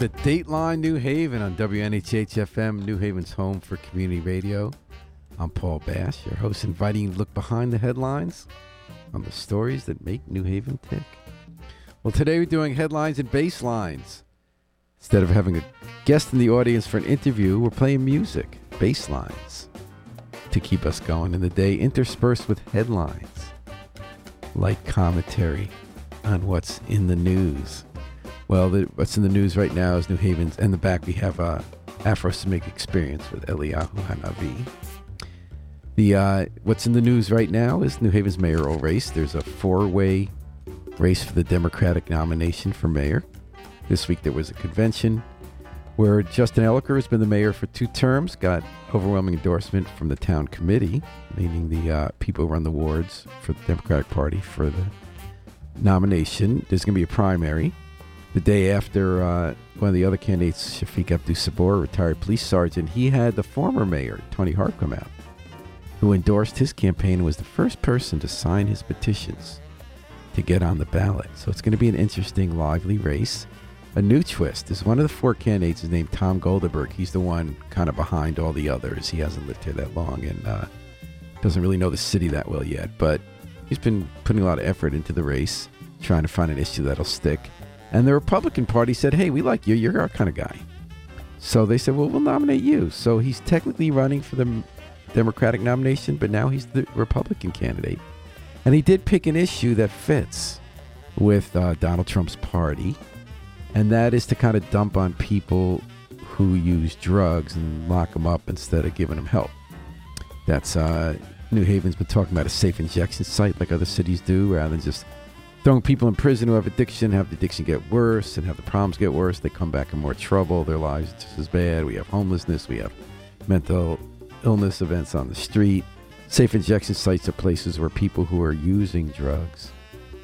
to Dateline New Haven on WNHH FM, New Haven's home for community radio. I'm Paul Bass, your host, inviting you to look behind the headlines on the stories that make New Haven tick. Well, today we're doing headlines and basslines. Instead of having a guest in the audience for an interview, we're playing music, basslines, to keep us going in the day, interspersed with headlines, like commentary on what's in the news. Well, the, what's in the news right now is New Haven's. In the back, we have uh, Afro Semitic Experience with Eliyahu Hanavi. The uh, what's in the news right now is New Haven's mayoral race. There's a four-way race for the Democratic nomination for mayor. This week there was a convention where Justin Elicker has been the mayor for two terms, got overwhelming endorsement from the town committee, meaning the uh, people who run the wards for the Democratic Party for the nomination. There's going to be a primary. The day after uh, one of the other candidates, Shafiq Abdussabur, retired police sergeant, he had the former mayor, Toni Harp, come out, who endorsed his campaign and was the first person to sign his petitions to get on the ballot. So it's going to be an interesting, lively race. A new twist is one of the four candidates is named Tom Goldenberg. He's the one kind of behind all the others. He hasn't lived here that long and uh, doesn't really know the city that well yet, but he's been putting a lot of effort into the race, trying to find an issue that'll stick. And the Republican Party said, hey, we like you. You're our kind of guy. So they said, well, we'll nominate you. So he's technically running for the Democratic nomination, but now he's the Republican candidate. And he did pick an issue that fits with uh, Donald Trump's party, and that is to kind of dump on people who use drugs and lock them up instead of giving them help. That's uh, New Haven's been talking about a safe injection site like other cities do, rather than just throwing people in prison who have addiction, have the addiction get worse, and have the problems get worse. They come back in more trouble. Their lives just as bad. We have homelessness. We have mental illness events on the street. Safe injection sites are places where people who are using drugs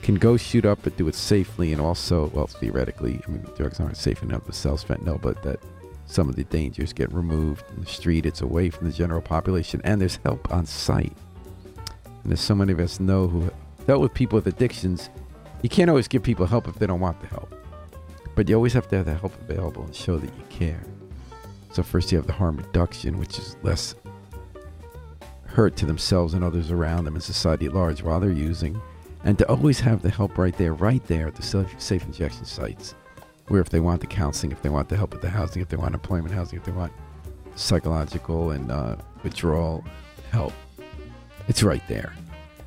can go shoot up but do it safely and also, well, theoretically, I mean, drugs aren't safe enough to sell fentanyl, but that some of the dangers get removed in the street. It's away from the general population and there's help on site. And as so many of us know who dealt with people with addictions, you can't always give people help if they don't want the help. But you always have to have the help available and show that you care. So first you have the harm reduction, which is less hurt to themselves and others around them and society at large while they're using. And to always have the help right there, right there at the safe, injection sites. Where if they want the counseling, if they want the help with the housing, if they want employment housing, if they want psychological and uh, withdrawal help, it's right there.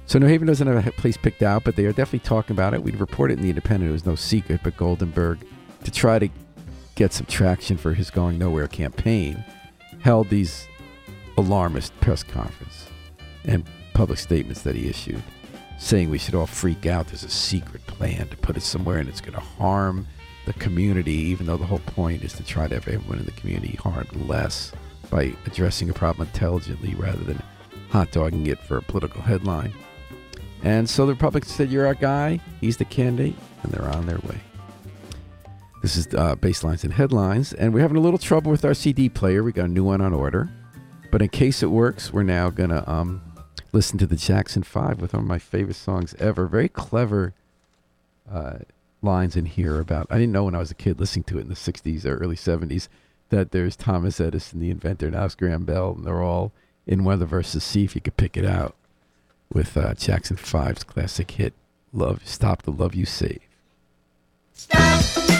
So New Haven doesn't have a place picked out, but they are definitely talking about it. We'd report it in the Independent. It was no secret, but Goldenberg, to try to get some traction for his Going Nowhere campaign, held these alarmist press conference and public statements that he issued, saying we should all freak out. There's a secret plan to put it somewhere, and it's going to harm the community, even though the whole point is to try to have everyone in the community harmed less by addressing a problem intelligently rather than hot dogging it for a political headline. And so the Republicans said, You're our guy. He's the candidate. And they're on their way. This is uh, Basslines and Headlines. And we're having a little trouble with our CD player. We got a new one on order. But in case it works, we're now going to um, listen to the Jackson 5 with one of my favorite songs ever. Very clever uh, lines in here about. I didn't know when I was a kid listening to it in the 60s or early 70s that there's Thomas Edison, the inventor, and Alex Graham Bell, and they're all in one of the verses. See if you could pick it out with uh, Jackson 5's classic hit, Love Stop the Love You Save. When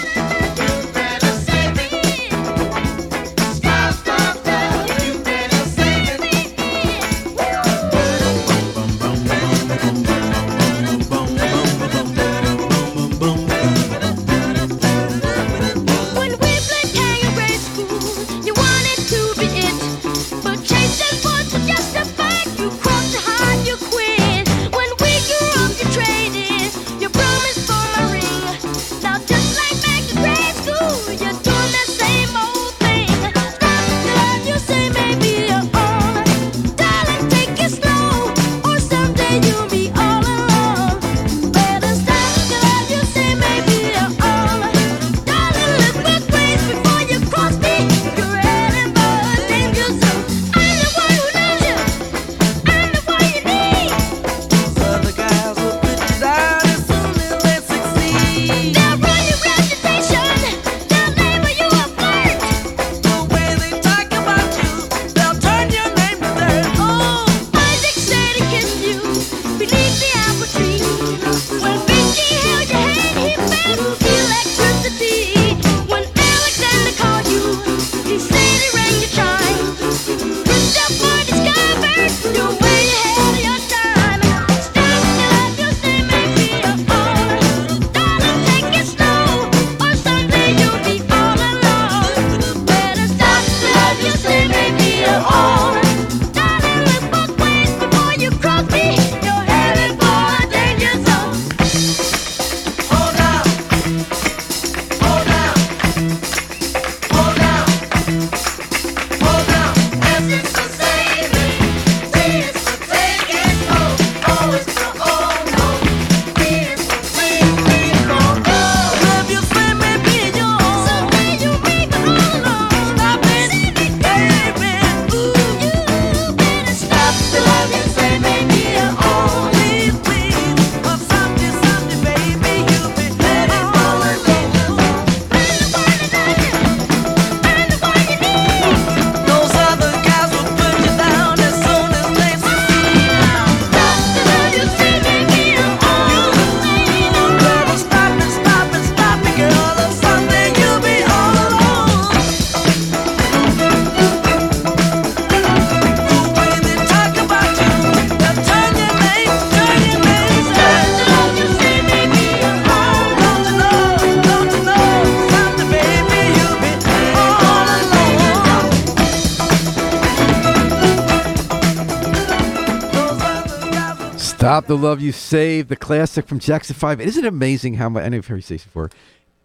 the Love You Save, the classic from Jackson 5. Isn't it amazing how much, I know you've heard this before,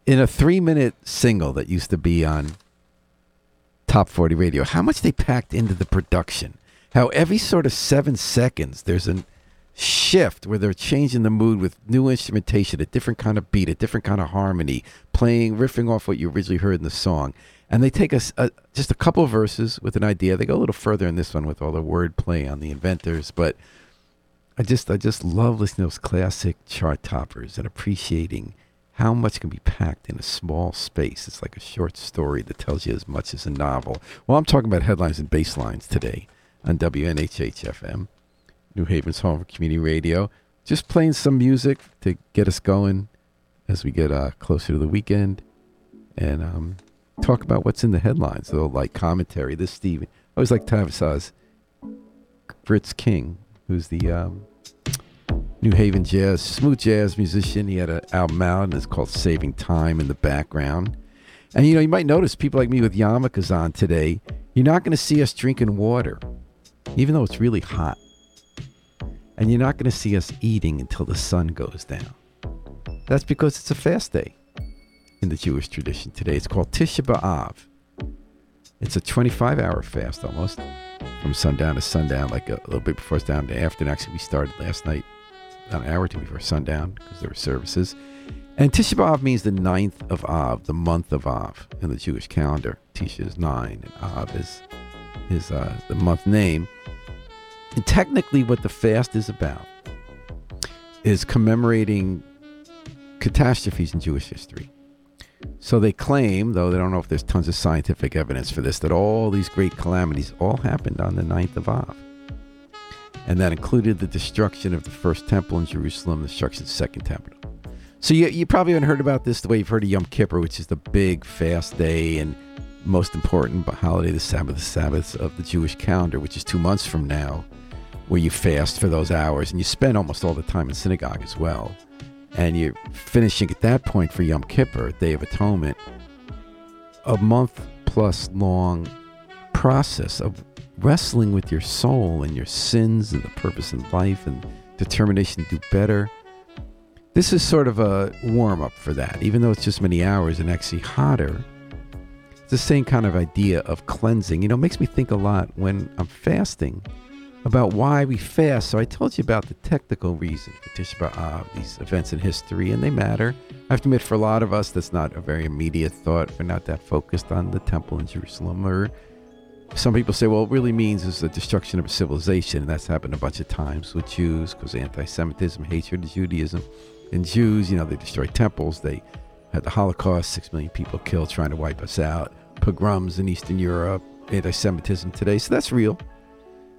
in a three minute single that used to be on Top 40 radio, how much they packed into the production. How every sort of seven seconds there's a shift where they're changing the mood with new instrumentation, a different kind of beat, a different kind of harmony, playing, riffing off what you originally heard in the song. And they take us just a couple verses with an idea. They go a little further in this one with all the wordplay on the inventors, but I just I just love listening to those classic chart toppers and appreciating how much can be packed in a small space. It's like a short story that tells you as much as a novel. Well, I'm talking about headlines and basslines today on WNHH FM, New Haven's home for community radio. Just playing some music to get us going as we get uh, closer to the weekend, and um, talk about what's in the headlines. A little like commentary. This Steve, I always like Tavisaz Grits King, who's the um, New Haven jazz, smooth jazz musician. He had an album out, and it's called Saving Time in the background. And you know, you might notice people like me with yarmulkes on today. You're not going to see us drinking water, even though it's really hot. And you're not going to see us eating until the sun goes down. That's because it's a fast day in the Jewish tradition today. It's called Tisha B'Av. It's a 25 hour fast almost, from sundown to sundown, like a, little bit before sundown to afternoon. Actually, we started last night, about an hour or two before sundown, because there were services. And Tisha B'Av means the ninth of Av, the month of Av in the Jewish calendar. Tisha is nine, and Av is, is uh, the month name. And technically, what the fast is about is commemorating catastrophes in Jewish history. So they claim, though they don't know if there's tons of scientific evidence for this, that all these great calamities all happened on the 9th of Av. And that included the destruction of the first temple in Jerusalem, the destruction of the second temple. So you, you probably haven't heard about this the way you've heard of Yom Kippur, which is the big fast day and most important holiday, the Sabbath, the Sabbaths of the Jewish calendar, which is two months from now, where you fast for those hours and you spend almost all the time in synagogue as well and you're finishing at that point for Yom Kippur, Day of Atonement, a month plus long process of wrestling with your soul and your sins and the purpose in life and determination to do better. This is sort of a warm up for that, even though it's just many hours and actually hotter. It's the same kind of idea of cleansing. You know, it makes me think a lot when I'm fasting about why we fast. So I told you about the technical reason for Tisha B'Av, these events in history, and they matter. I have to admit, for a lot of us, that's not a very immediate thought. We're not that focused on the temple in Jerusalem. Or some people say, well, it really means is the destruction of a civilization, and that's happened a bunch of times with Jews because anti-Semitism, hatred of Judaism, and Jews, you know, they destroyed temples. They had the Holocaust, six million people killed trying to wipe us out. Pogroms in Eastern Europe, anti-Semitism today. So that's real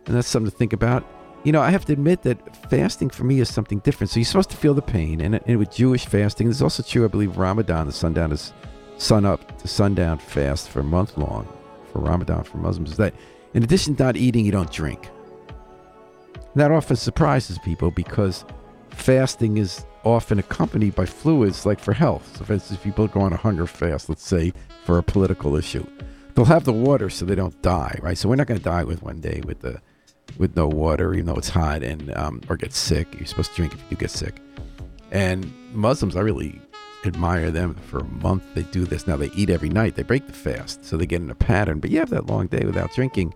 and that's something to think about. You know, I have to admit that fasting for me is something different. So you're supposed to feel the pain, and, and with Jewish fasting, this is also true. I believe Ramadan, the sundown is sun up to sundown fast for a month long for Ramadan for Muslims. Is that in addition to not eating, you don't drink. That often surprises people because fasting is often accompanied by fluids, like for health. So, for instance, people go on a hunger fast, let's say, for a political issue, they'll have the water so they don't die, right? So we're not going to die with one day with the with no water, even though it's hot, and um, or get sick. You're supposed to drink if you get sick. And Muslims, I really admire them. For a month, they do this. Now they eat every night. They break the fast, so they get in a pattern. But you have that long day without drinking,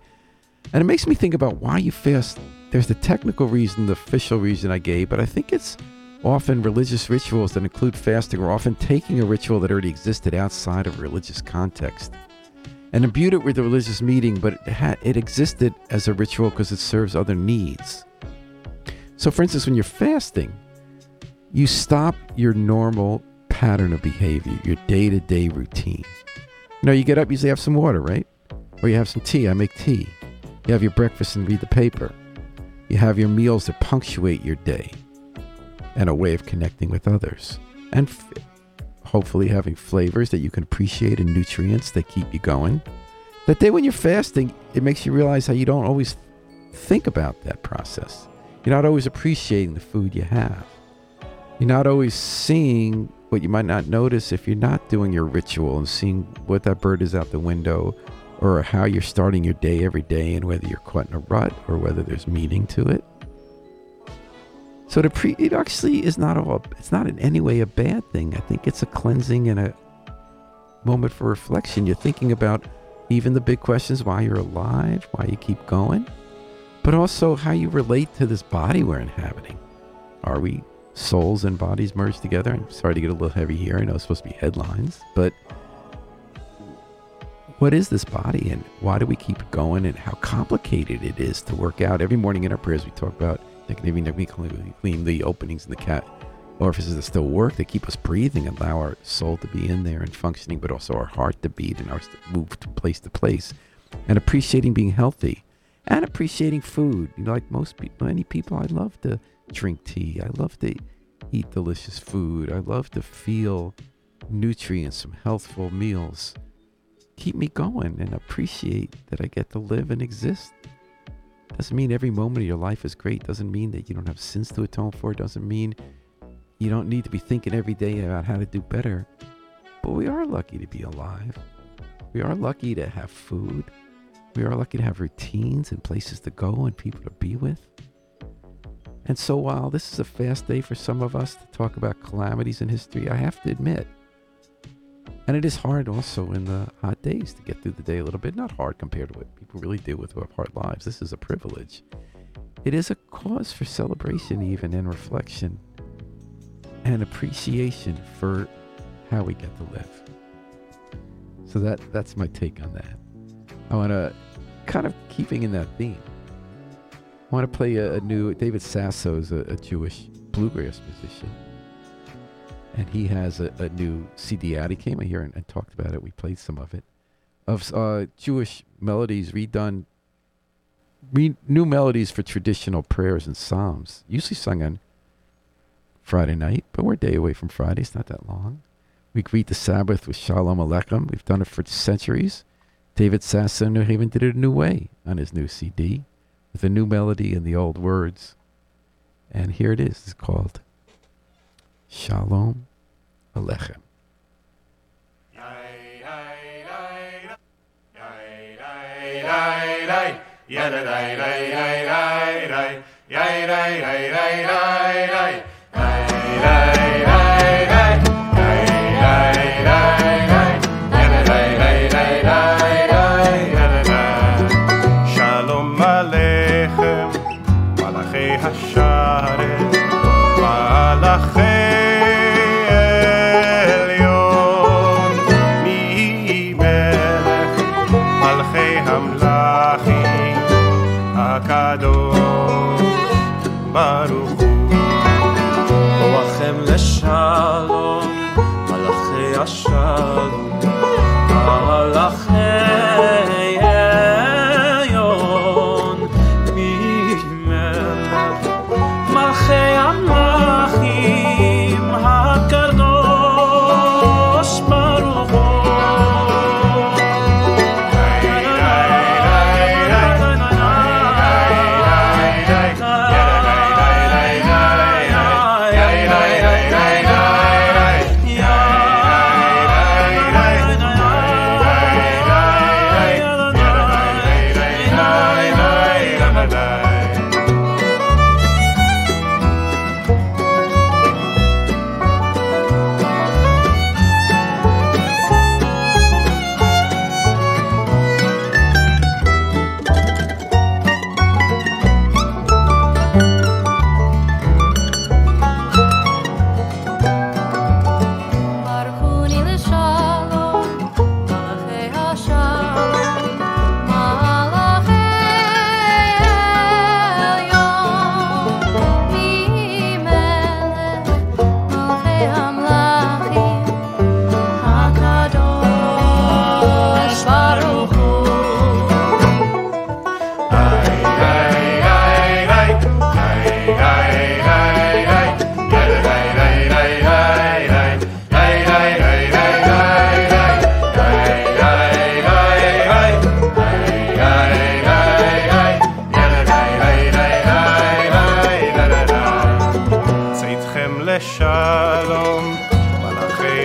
and it makes me think about why you fast. There's the technical reason, the official reason I gave, but I think it's often religious rituals that include fasting or often taking a ritual that already existed outside of religious context and imbued it with a religious meaning, but it, ha- it existed as a ritual because it serves other needs. So, for instance, when you're fasting, you stop your normal pattern of behavior, your day to day routine. You know, you get up, you usually have some water, right? Or you have some tea. I make tea. You have your breakfast and read the paper. You have your meals that punctuate your day and a way of connecting with others. And hopefully having flavors that you can appreciate and nutrients that keep you going. That day when you're fasting, it makes you realize how you don't always think about that process. You're not always appreciating the food you have. You're not always seeing what you might not notice if you're not doing your ritual and seeing what that bird is out the window or how you're starting your day every day and whether you're caught in a rut or whether there's meaning to it. So to pre, it actually is not all. It's not in any way a bad thing. I think it's a cleansing and a moment for reflection. You're thinking about even the big questions: why you're alive, why you keep going, but also how you relate to this body we're inhabiting. Are we souls and bodies merged together? I'm sorry to get a little heavy here. I know it's supposed to be headlines, but what is this body and why do we keep going and how complicated it is to work out? Every morning in our prayers, we talk about maybe we clean, clean the openings in the cat orifices that still work. They keep us breathing, allow our soul to be in there and functioning, but also our heart to beat and ours to move from place to place. And appreciating being healthy and appreciating food. You know, like most people, many people, I love to drink tea. I love to eat delicious food. I love to feel nutrients, some healthful meals. Keep me going and appreciate that I get to live and exist. Doesn't mean every moment of your life is great. Doesn't mean that you don't have sins to atone for. Doesn't mean you don't need to be thinking every day about how to do better. But we are lucky to be alive. We are lucky to have food. We are lucky to have routines and places to go and people to be with. And so while this is a fast day for some of us to talk about calamities in history, I have to admit, and it is hard also in the hot days to get through the day a little bit. Not hard compared to what people really do with who have hard lives. This is a privilege. It is a cause for celebration, even and reflection and appreciation for how we get to live. So that that's my take on that. I want to kind of keeping in that theme. I want to play a, a new David Sasso's a, a, Jewish bluegrass musician, and he has a, a, new CD out. He came here and, and, talked about it. We played some of it of uh, Jewish melodies redone, re- new melodies for traditional prayers and psalms. Usually sung on Friday night, but we're a day away from Friday. It's not that long. We greet the Sabbath with Shalom Aleichem. We've done it for centuries. David Sasso New Haven did it a new way on his new CD with a new melody and the old words. And here it is. It's called Shalom Alechem. Yay,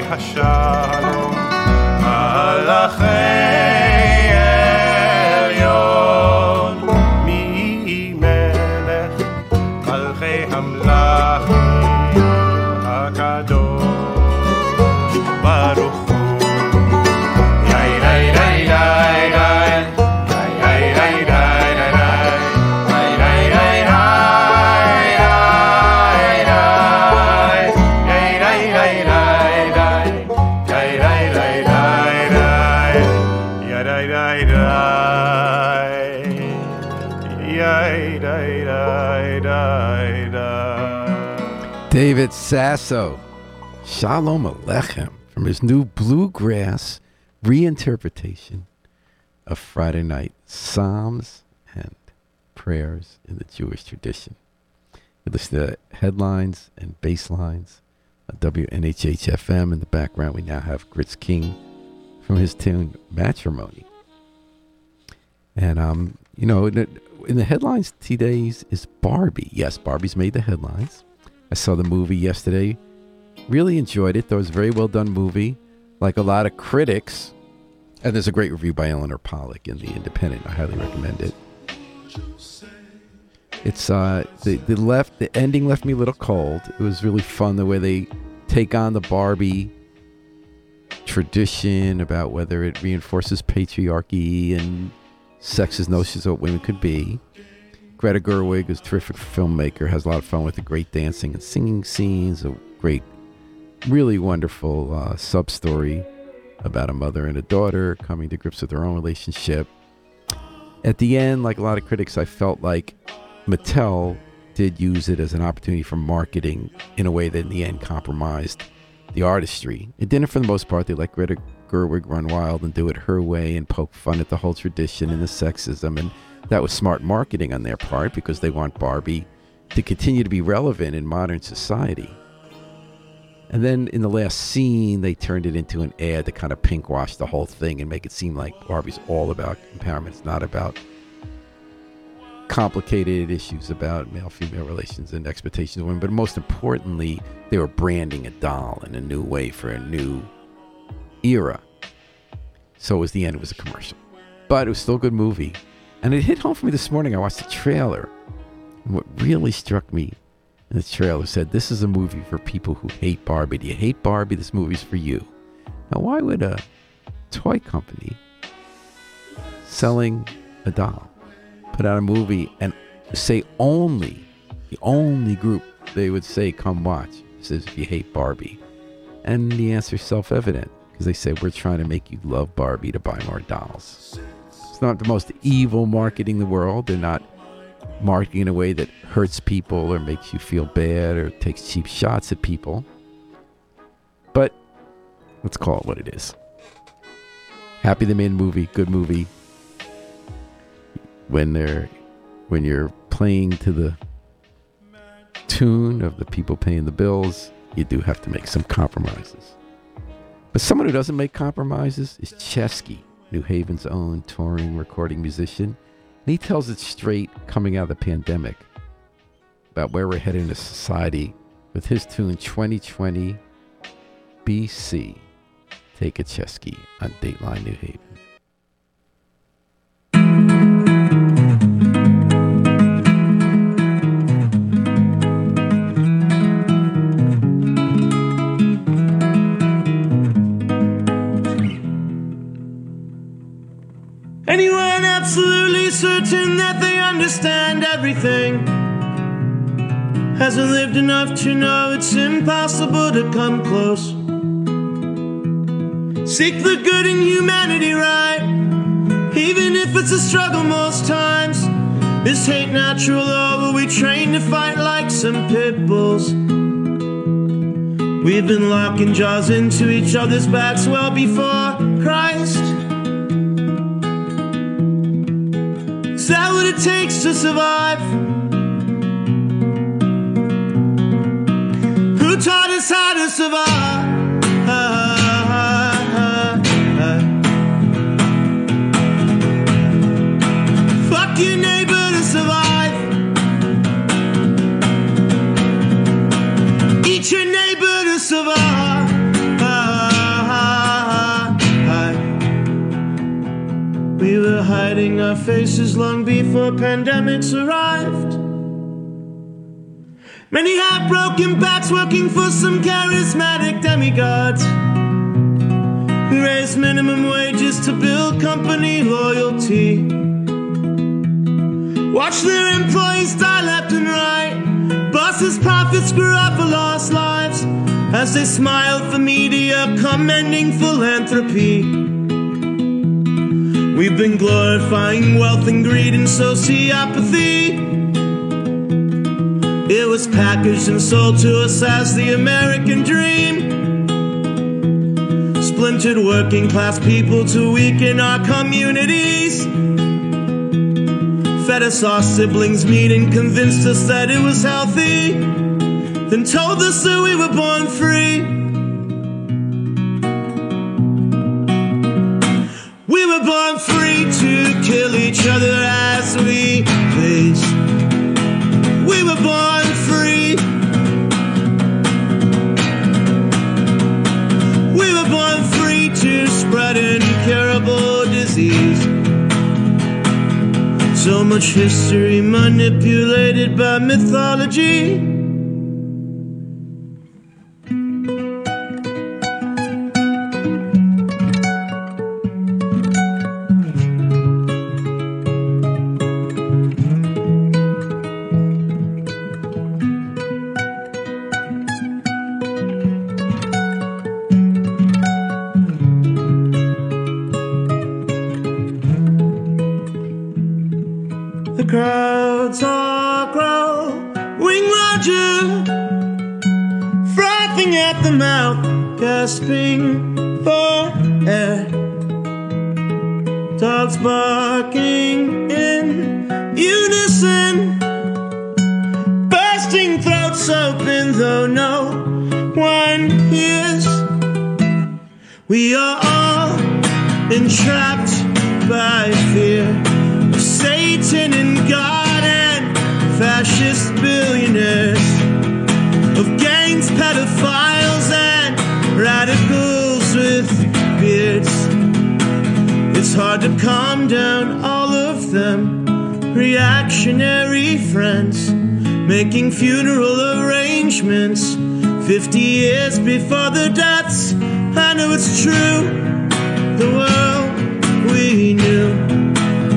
השלום. מלאכי Sasso, Shalom Alechem, from his new bluegrass reinterpretation of Friday night Psalms and prayers in the Jewish tradition. You listen to headlines and bass lines on WNHH FM. In the background, we now have Grits King from his tune Matrimony. And, um, you know, in the, in the headlines today's is Barbie. Yes, Barbie's made the headlines. I saw the movie yesterday. Really enjoyed it. Thought it was a very well done movie. Like a lot of critics, and there's a great review by Eleanor Pollock in the Independent. I highly recommend it. It's uh the the left the ending left me a little cold. It was really fun the way they take on the Barbie tradition about whether it reinforces patriarchy and sexist notions of what women could be. Greta Gerwig is a terrific filmmaker, has a lot of fun with the great dancing and singing scenes, a great, really wonderful uh, sub story about a mother and a daughter coming to grips with their own relationship. At the end, like a lot of critics, I felt like Mattel did use it as an opportunity for marketing in a way that in the end compromised the artistry. It didn't for the most part. They let Greta Gerwig run wild and do it her way and poke fun at the whole tradition and the sexism. And that was smart marketing on their part because they want Barbie to continue to be relevant in modern society. And then in the last scene, they turned it into an ad to kind of pinkwash the whole thing and make it seem like Barbie's all about empowerment. It's not about complicated issues about male female relations and expectations of women. But most importantly, they were branding a doll in a new way for a new era. So it was the end, it was a commercial. But it was still a good movie. And it hit home for me this morning. I watched the trailer. And what really struck me in the trailer said, This is a movie for people who hate Barbie. Do you hate Barbie? This movie's for you. Now, why would a toy company selling a doll put out a movie and say only, the only group they would say, come watch, says if you hate Barbie? And the answer is self evident because they say, We're trying to make you love Barbie to buy more dolls. Not the most evil marketing in the world. They're not marketing in a way that hurts people or makes you feel bad or takes cheap shots at people. But let's call it what it is. Happy the a movie, good movie. When they're when you're playing to the tune of the people paying the bills, you do have to make some compromises. But someone who doesn't make compromises is Chesky. New Haven's own touring recording musician. And he tells it straight coming out of the pandemic about where we're heading as society with his tune 2020 BC. Take a Chesky on Dateline New Haven. Everything hasn't lived enough to know it's impossible to come close. Seek the good in humanity, right? Even if it's a struggle most times. This hate natural or were we train to fight like some pit bulls? We've been locking jaws into each other's backs well before Christ. Is that what it takes to survive? Who taught us how to survive? Hiding our faces long before pandemics arrived. Many have broken backs working for some charismatic demigods who raise minimum wages to build company loyalty. Watch their employees die left and right. Bosses' profits grew up for lost lives as they smiled for media commending philanthropy. We've been glorifying wealth and greed and sociopathy. It was packaged and sold to us as the American dream. Splintered working class people to weaken our communities. Fed us our siblings' meat and convinced us that it was healthy. Then told us that we were born free. Born free. We were born free to spread incurable disease. So much history manipulated by mythology. Crowds are growing larger, frothing at the mouth, gasping for air. Dogs barking in unison, bursting throats open, though no one hears. We are all entrapped by fear of Satan fascist billionaires, of gangs, pedophiles, and radicals with beards. It's hard to calm down all of them, reactionary friends, making funeral arrangements 50 years before the deaths. I know it's true. The world we knew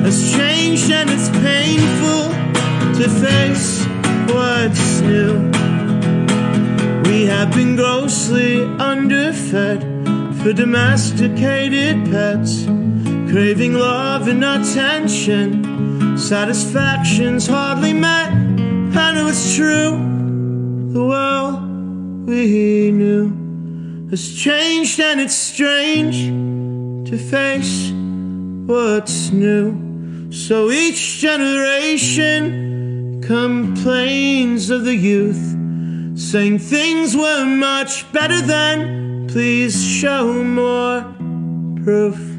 has changed and it's painful to face what's new. We have been grossly underfed for domesticated pets, craving love and attention. Satisfaction's hardly met. I know it's true. The world we knew has changed and it's strange to face what's new. So each generation complains of the youth, saying things were much better then. Please show more proof.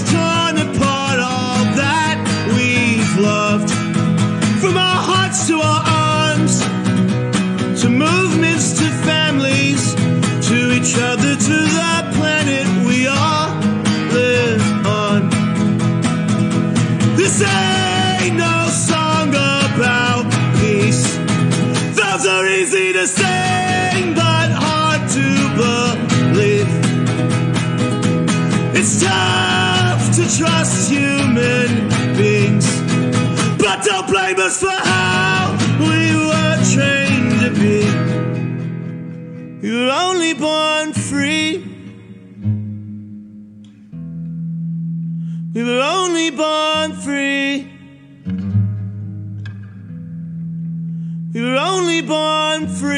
Always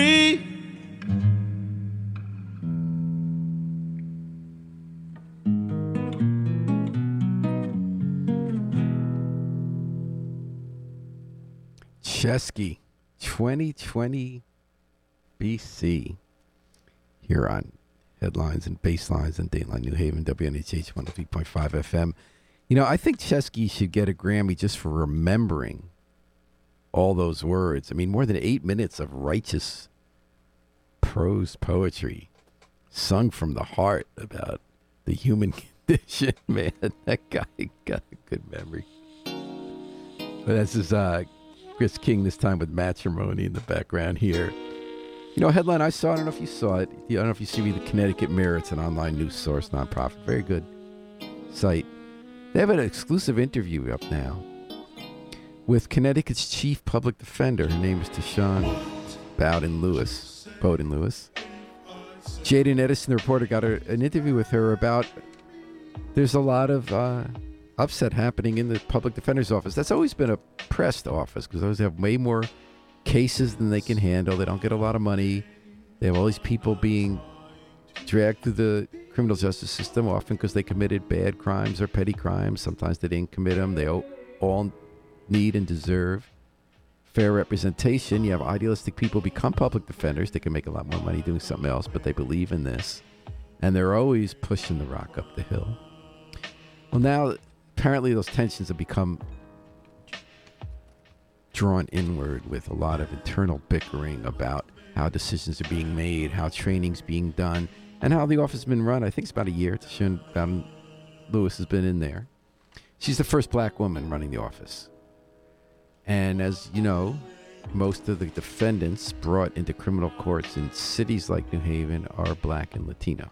free. Chesky, 2020 BC. Here on Headlines and Basslines and Dateline New Haven, WNHH 103.5 FM. You know, I think Chesky should get a Grammy just for remembering all those words. I mean, more than eight minutes of righteous prose poetry sung from the heart about the human condition, man. That guy got a good memory. But this is uh, Grits King this time with matrimony in the background here. You know, a headline I saw, I don't know if you saw it. I don't know if you see me, the Connecticut Mirror. It's an online news source, nonprofit, very good site. They have an exclusive interview up now with Connecticut's chief public defender. Her name is TaShun Bowden Lewis. Bowden Lewis. Jaden Edison, the reporter, got a, an interview with her about there's a lot of uh, upset happening in the public defender's office. That's always been a pressed office because those have way more cases than they can handle. They don't get a lot of money. They have all these people being dragged through the criminal justice system, often because they committed bad crimes or petty crimes. Sometimes they didn't commit them. They all- all need and deserve fair representation. You have idealistic people become public defenders. They can make a lot more money doing something else, but they believe in this. And they're always pushing the rock up the hill. Well, now, apparently, those tensions have become drawn inward with a lot of internal bickering about how decisions are being made, how training's being done, and how the office has been run. I think it's about a year. TaShun Bowden um, Lewis has been in there. She's the first black woman running the office. And as you know, most of the defendants brought into criminal courts in cities like New Haven are black and Latino.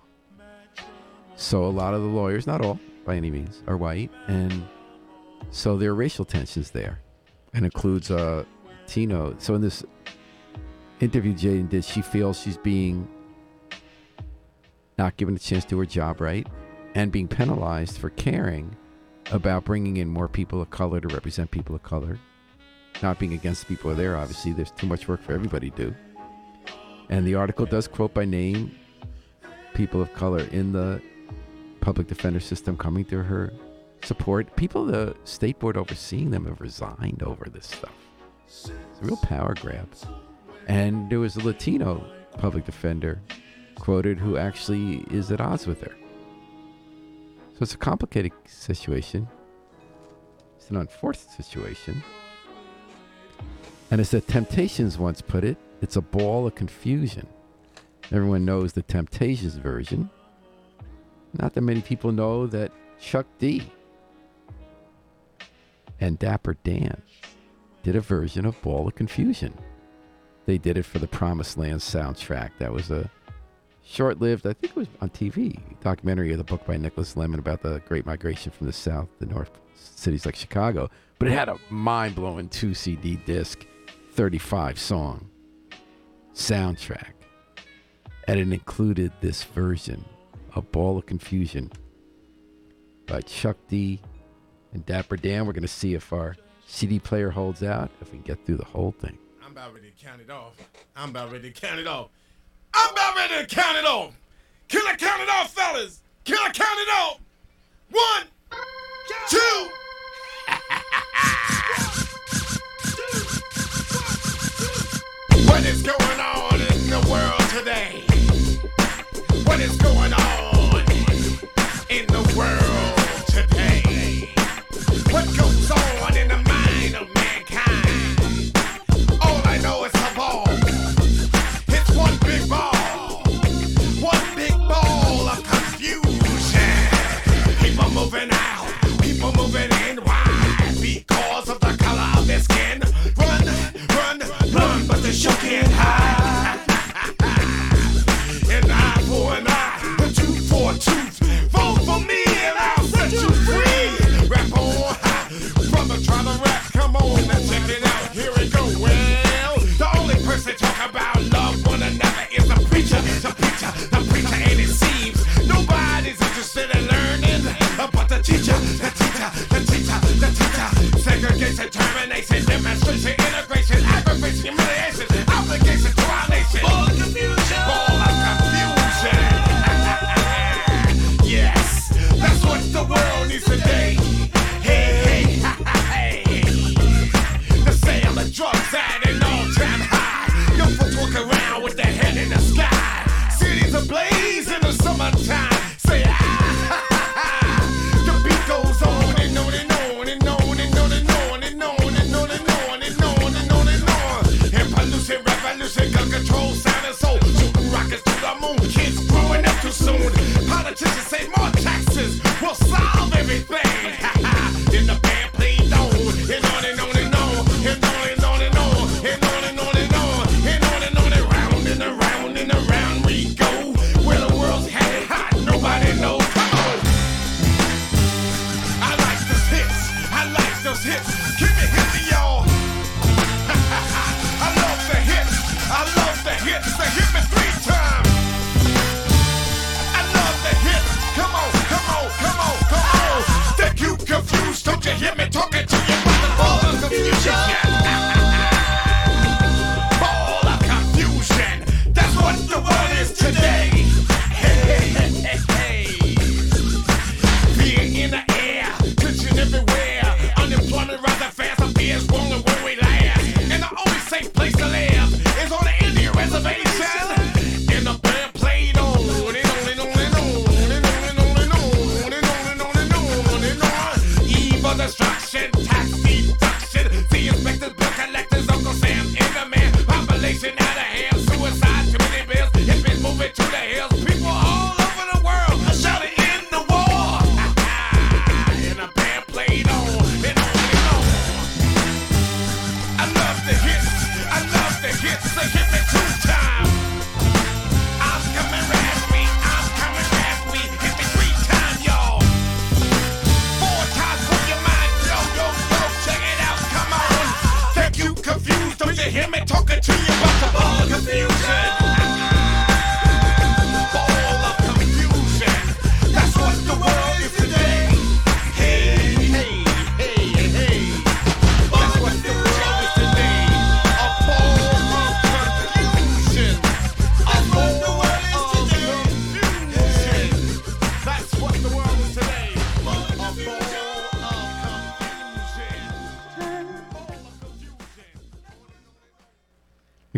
So a lot of the lawyers, not all by any means, are white. And so there are racial tensions there and includes uh, Latino. So in this interview Jaden did, she feels she's being not given a chance to do her job right and being penalized for caring about bringing in more people of color to represent people of color. Not being against the people there, obviously, there's too much work for everybody to do. And the article does quote by name people of color in the public defender system coming to her support. People, the state board overseeing them have resigned over this stuff. It's a real power grab. And there was a Latino public defender quoted who actually is at odds with her. So it's a complicated situation. It's an unforced situation. And as the Temptations once put it, it's a ball of confusion. Everyone knows the Temptations version. Not that many people know that Chuck D and Dapper Dan did a version of Ball of Confusion. They did it for the Promised Land soundtrack. That was a short lived, I think it was on TV, documentary of the book by Nicholas Lemann about the Great Migration from the South to North cities like Chicago. But it had a mind blowing two CD disc, 35 song soundtrack. And it included this version of Ball of Confusion by Chuck D and Dapper Dan. We're going to see if our CD player holds out, if we can get through the whole thing. I'm about ready to count it off. I'm about ready to count it off. I'm about ready to count it off. Can I count it off, fellas? Can I count it off? One, two. going on in the world today? What is going on in the world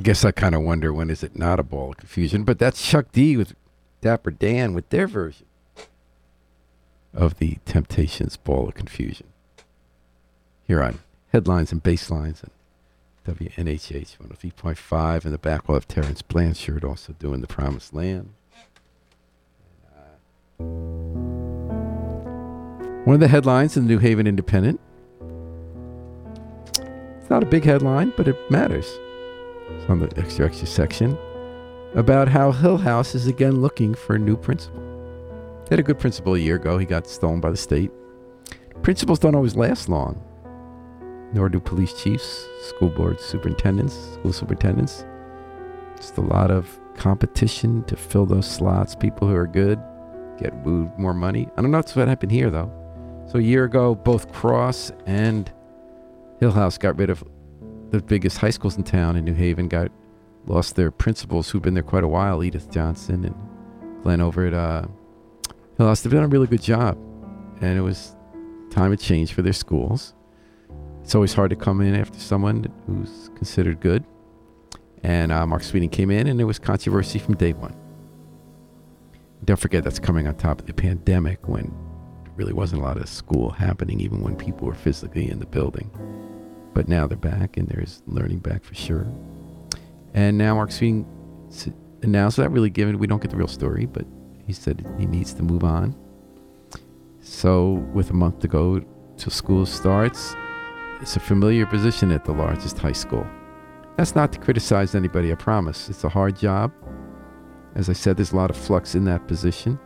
I guess I kind of wonder when is it not a ball of confusion, but that's Chuck D with Dapper Dan with their version of the Temptations Ball of Confusion. Here on Headlines and Basslines and WNHH 103.5 in the back we'll have Terence Blanchard also doing The Promised Land. Uh, one of the headlines in the New Haven Independent. It's not a big headline, but it matters. On the extra extra section about how Hill House is again looking for a new principal. They had a good principal a year ago. He got stolen by the state. Principals don't always last long, nor do police chiefs, school board superintendents, school superintendents. Just a lot of competition to fill those slots. People who are good get wooed more money. I don't know if that's what happened here, though. So a year ago, both Cross and Hill House got rid of the biggest high schools in town in New Haven got lost their principals who've been there quite a while, Edith Johnson and Glenn over at uh, House. They've done a really good job, and it was time of change for their schools. It's always hard to come in after someone who's considered good. And uh, Mark Sweeting came in, and there was controversy from day one. Don't forget that's coming on top of the pandemic when really wasn't a lot of school happening, even when people were physically in the building. But now they're back, and there's learning back for sure. And now Mark Sweeting s- announced that really given we don't get the real story, but he said he needs to move on. So with a month to go till school starts, it's a familiar position at the largest high school. That's not to criticize anybody, I promise. It's a hard job. As I said, there's a lot of flux in that position,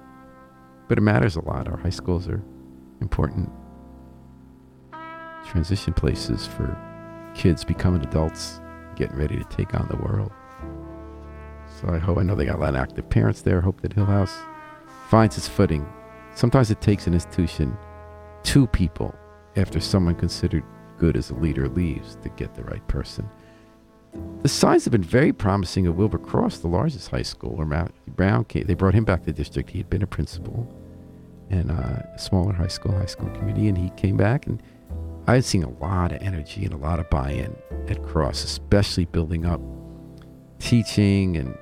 but it matters a lot. Our high schools are important transition places for kids becoming adults, getting ready to take on the world. So I hope I know they got a lot of active parents there. Hope that Hill House finds its footing. Sometimes it takes an institution two people after someone considered good as a leader leaves to get the right person. The signs have been very promising at Wilbur Cross, the largest high school, where Matthew Brown came. They brought him back to the district. He had been a principal in uh, a smaller high school, high school community, and he came back and I had seen a lot of energy and a lot of buy-in at Cross, especially building up teaching and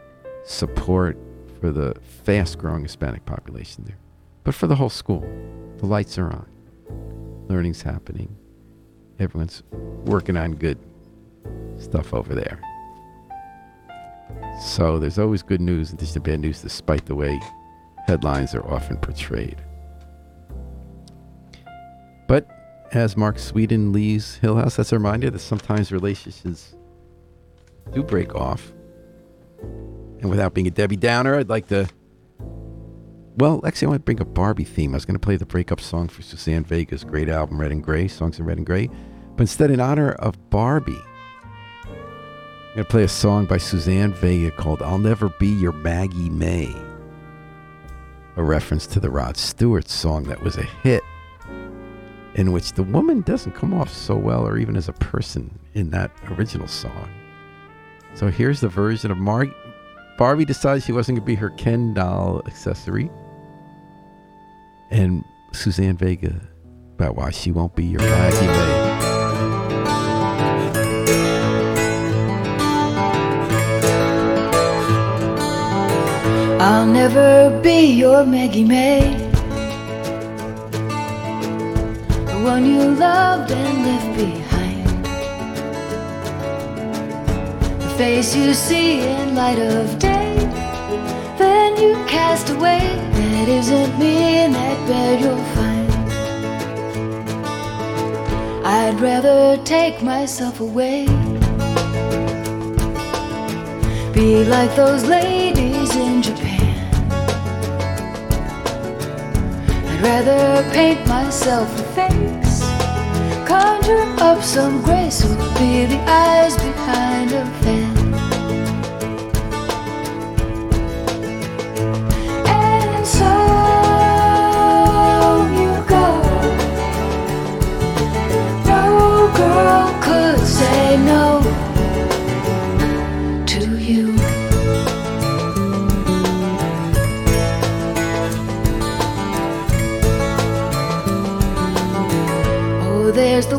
support for the fast-growing Hispanic population there, but for the whole school. The lights are on, learning's happening, everyone's working on good stuff over there. So there's always good news and just bad news, despite the way headlines are often portrayed. But as Mark Sweeting leaves Hill House, that's a reminder that sometimes relationships do break off. And without being a Debbie Downer, I'd like to. Well, actually, I want to bring a Barbie theme. I was going to play the breakup song for Suzanne Vega's great album, Red and Gray, Songs in Red and Gray. But instead, in honor of Barbie, I'm going to play a song by Suzanne Vega called I'll Never Be Your Maggie May, a reference to the Rod Stewart song that was a hit, in which the woman doesn't come off so well or even as a person in that original song. So here's the version of Mar- Barbie decides she wasn't going to be her Ken doll accessory, and Suzanne Vega about why she won't be your Maggie May. I'll never be your Maggie May. One you loved and left behind. The face you see in light of day. Then you cast away. That isn't me in that bed you'll find. I'd rather take myself away. Be like those ladies in Japan. Rather paint myself a face, conjure up some grace, or be the eyes behind a fan.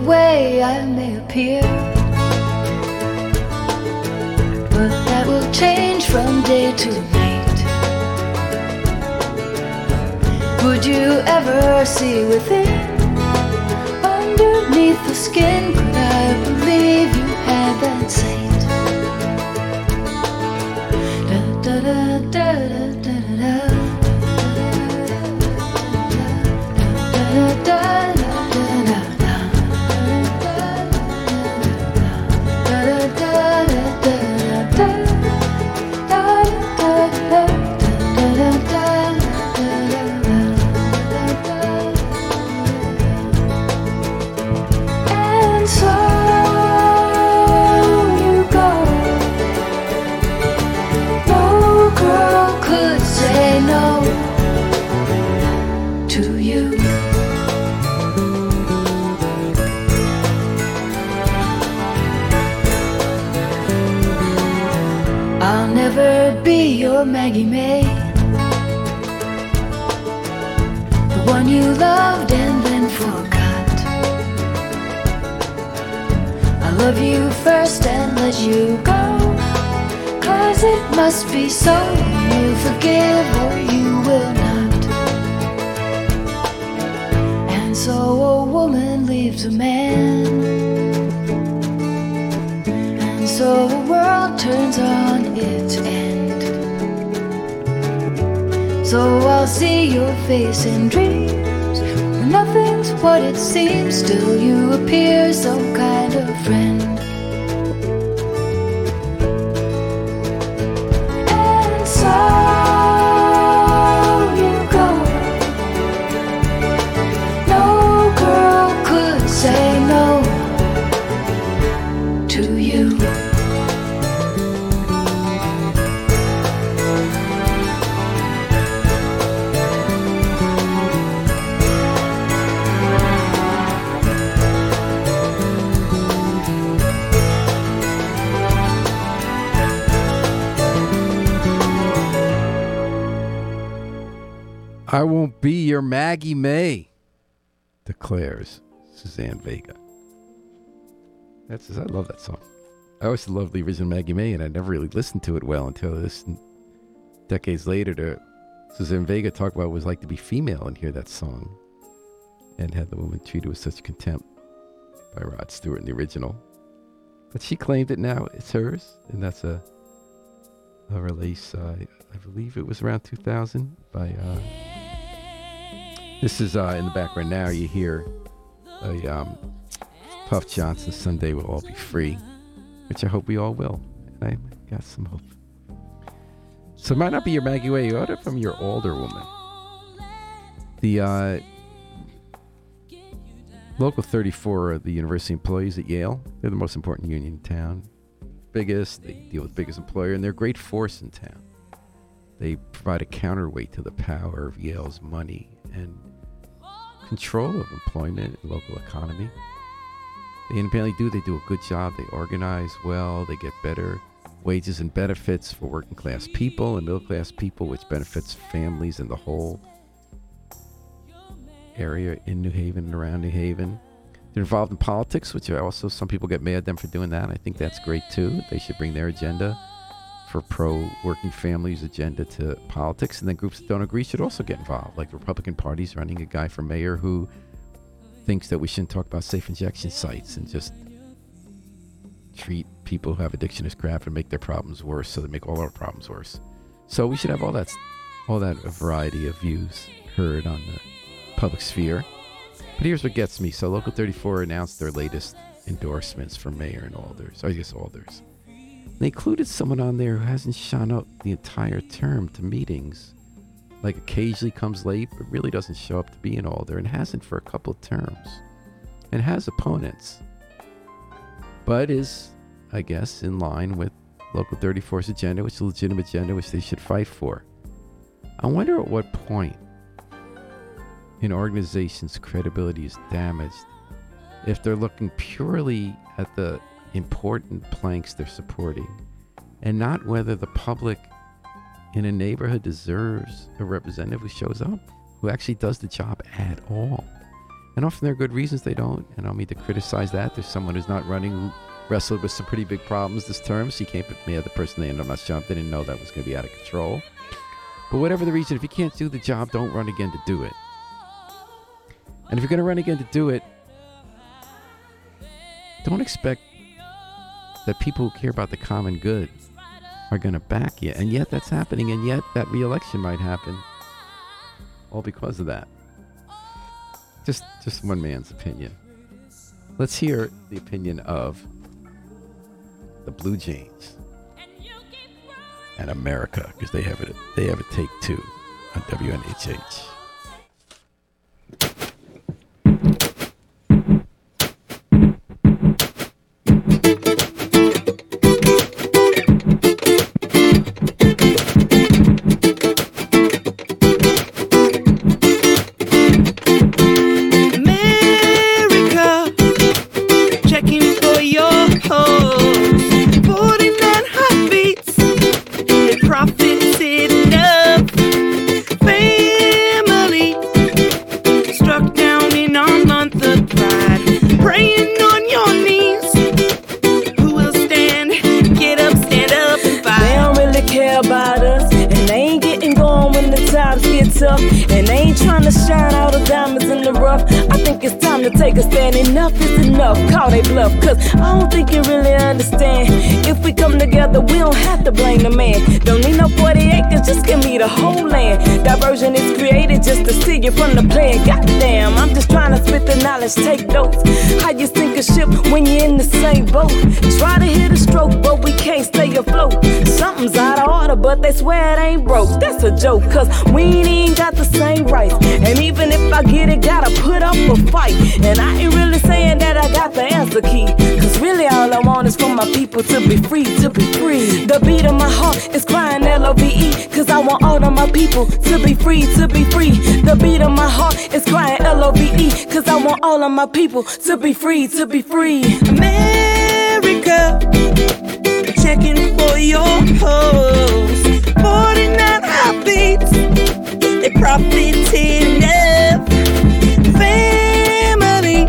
Way I may appear, but that will change from day to night. Would you ever see within? Underneath the skin, could I Maggie May. The one you loved and then forgot. I love you first and let you go. Cause it must be so. You forgive or you will not. And so a woman leaves a man. And so the world turns on its end. So I'll see your face in dreams. When nothing's what it seems, still you appear so kind your Maggie May, declares Suzanne Vega. That's I love that song. I always loved the original Maggie May, and I never really listened to it well until this decades later to Suzanne Vega talk about what it was like to be female and hear that song, and had the woman treated with such contempt by Rod Stewart in the original. But she claimed it now; it's hers, and that's a a release. Uh, I believe it was around 2000 by. Uh, this is uh, in the background now. You hear a um, Puff Johnson "Someday We'll All Be Free," which I hope we all will. And I got some hope. So it might not be your Maggie Way. You order from your older woman. The uh, local 34 are the university employees at Yale. They're the most important union in town. Biggest, they deal with biggest employer, and they're a great force in town. They provide a counterweight to the power of Yale's money and control of employment and local economy. They independently do. They do a good job. They organize well. They get better wages and benefits for working class people and middle class people, which benefits families in the whole area in New Haven and around New Haven. They're involved in politics, which are also some people get mad at them for doing that. I think that's great too. They should bring their agenda for pro working families agenda to politics, and then groups that don't agree should also get involved. Like the Republican Party's running a guy for mayor who thinks that we shouldn't talk about safe injection sites and just treat people who have addiction as crap and make their problems worse, so they make all our problems worse. So we should have all that, all that variety of views heard on the public sphere. But here's what gets me. So Local 34 announced their latest endorsements for mayor and alders. I guess alders. They included someone on there who hasn't shown up the entire term to meetings. Like occasionally comes late, but really doesn't show up to be an alder and hasn't for a couple of terms. And has opponents. But is, I guess, in line with Local 34's agenda, which is a legitimate agenda which they should fight for. I wonder at what point an organization's credibility is damaged if they're looking purely at the important planks they're supporting and not whether the public in a neighborhood deserves a representative who shows up, who actually does the job at all. And often there are good reasons they don't, and I don't mean to criticize that. There's someone who's not running who wrestled with some pretty big problems this term, so you can't put me the person they ended up not up. They didn't know that was going to be out of control. But whatever the reason, if you can't do the job, don't run again to do it. And if you're going to run again to do it, don't expect that people who care about the common good are going to back you. And yet that's happening, and yet that reelection might happen all because of that. Just just one man's opinion. Let's hear the opinion of the Blue Jays and America because they have it they have a take two on WNHH. You from the plan. Goddamn, I'm just trying to spit the knowledge, take notes. How you sink a ship when you're in the same boat? Try to hit a stroke, but we can't stay afloat. Something's out of order, but they swear it ain't broke. That's a joke, cause we ain't got the same rights. And even if I get it, gotta put up a fight. And I ain't really saying that I got the answer key. Cause really all I want is for my people to be free, to be free. The beat of my heart is crying L-O-V-E. Cause I want all of my people to be free, to be free. The beat of my heart is crying L-O-V-E. Cause I want all of my people to be free, to be free. America, checking for your hopes. 49 heartbeats, they profited enough. Family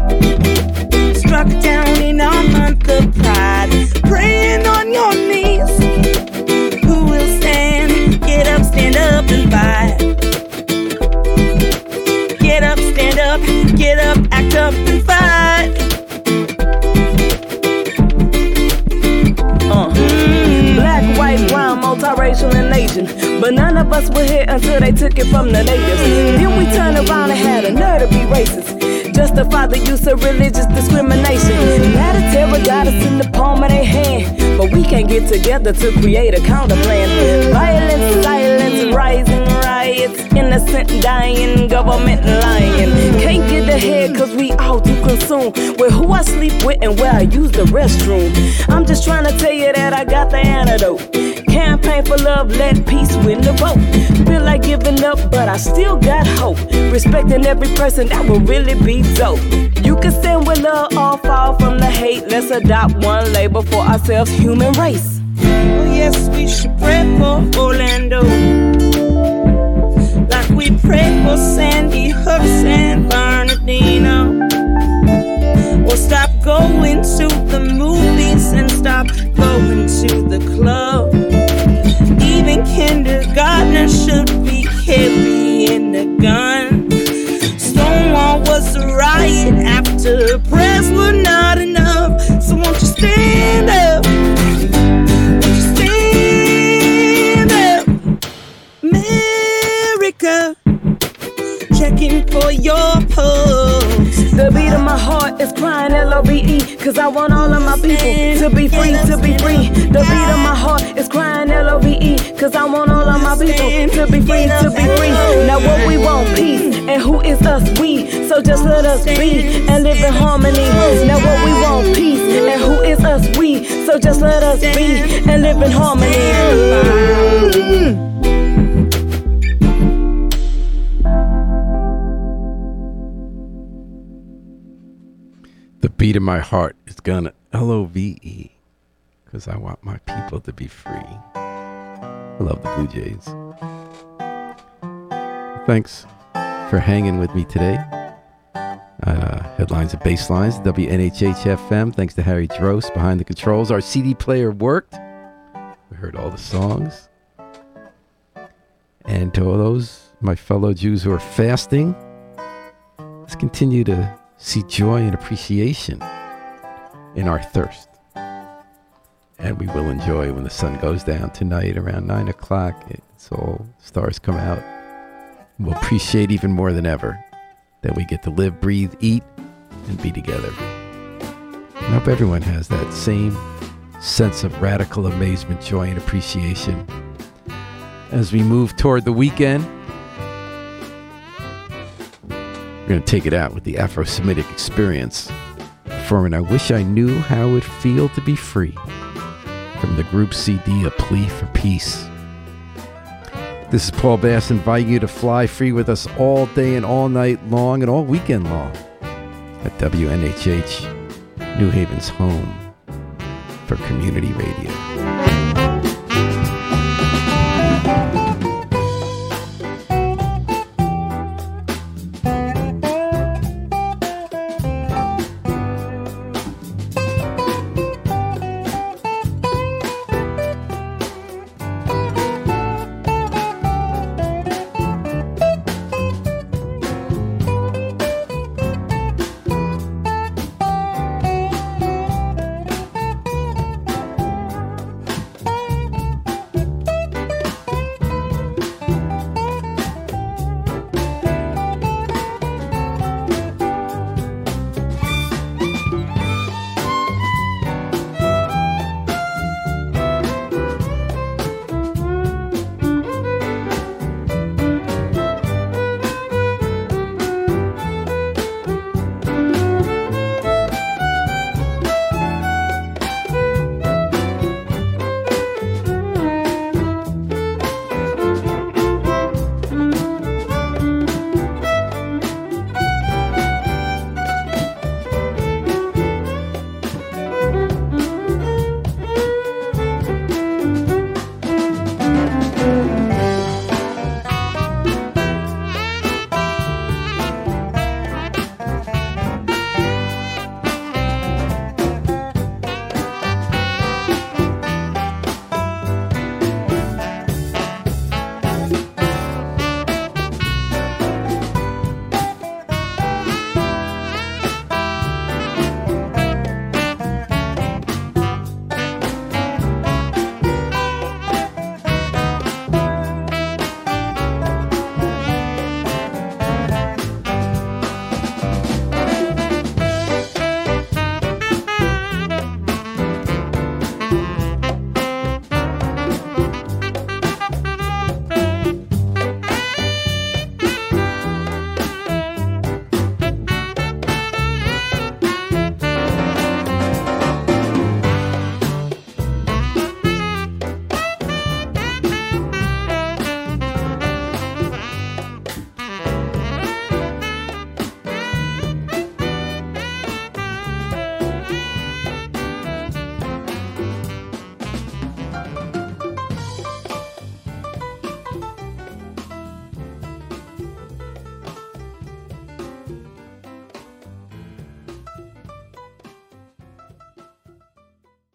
struck down in our month of pride, praying on your knees. Who will stand? Get up, stand up, and fight. Get up, stand up, get up, act up, and fight. Asian. But none of us were here until they took it from the natives. Then we turned around and had a nerve to be racist. Justify the use of religious discrimination. Now the terror got us in the palm of their hand. But we can't get together to create a counter plan. Violence, silence, rising riots, innocent dying, government lying. Can't get ahead cause we all too consumed With who I sleep with and where I use the restroom. I'm just trying to tell you that I got the antidote. Campaign for love, let peace win the vote. Feel like giving up, but I still got hope. Respecting every person that will really be dope. You can stand with love or fall from the hate. Let's adopt one label for ourselves, human race. Oh, yes, we should pray for Orlando. Like we prayed for Sandy Hooks and Bernardino. Or stop going to the movies and stop going to the club. Even kindergartners should be carrying a gun. Stonewall was a riot after prayers were not enough. So won't you stand up? Won't you stand up? America, checking for your pulse. The beat of my heart is crying L-O-V-E Cause I want all of my people to be free, to be free. The beat of my heart is crying L-O-V-E Cause I want all of my people to be free, to be free. Now what we want, peace, and who is us, we. So just let us be and live in harmony. Now what we want, peace, and who is us, we. So just let us be and live in harmony beat of my heart is gonna L O V E because I want my people to be free. I love the Blue Jays. Thanks for hanging with me today. Uh, headlines and basslines, WNHH FM. Thanks to Harry Drost behind the controls. Our CD player worked. We heard all the songs. And to all those, my fellow Jews who are fasting, let's continue to see joy and appreciation in our thirst. And we will enjoy when the sun goes down tonight around 9 o'clock. It's all stars come out. We'll appreciate even more than ever that we get to live, breathe, eat, and be together. I hope everyone has that same sense of radical amazement, joy, and appreciation as we move toward the weekend. We're going to take it out with the Afro Semitic experience, performing I Wish I Knew How It Feel to Be Free from the group CD A Plea for Peace. This is Paul Bass inviting you to fly free with us all day and all night long and all weekend long at WNHH, New Haven's home for community radio.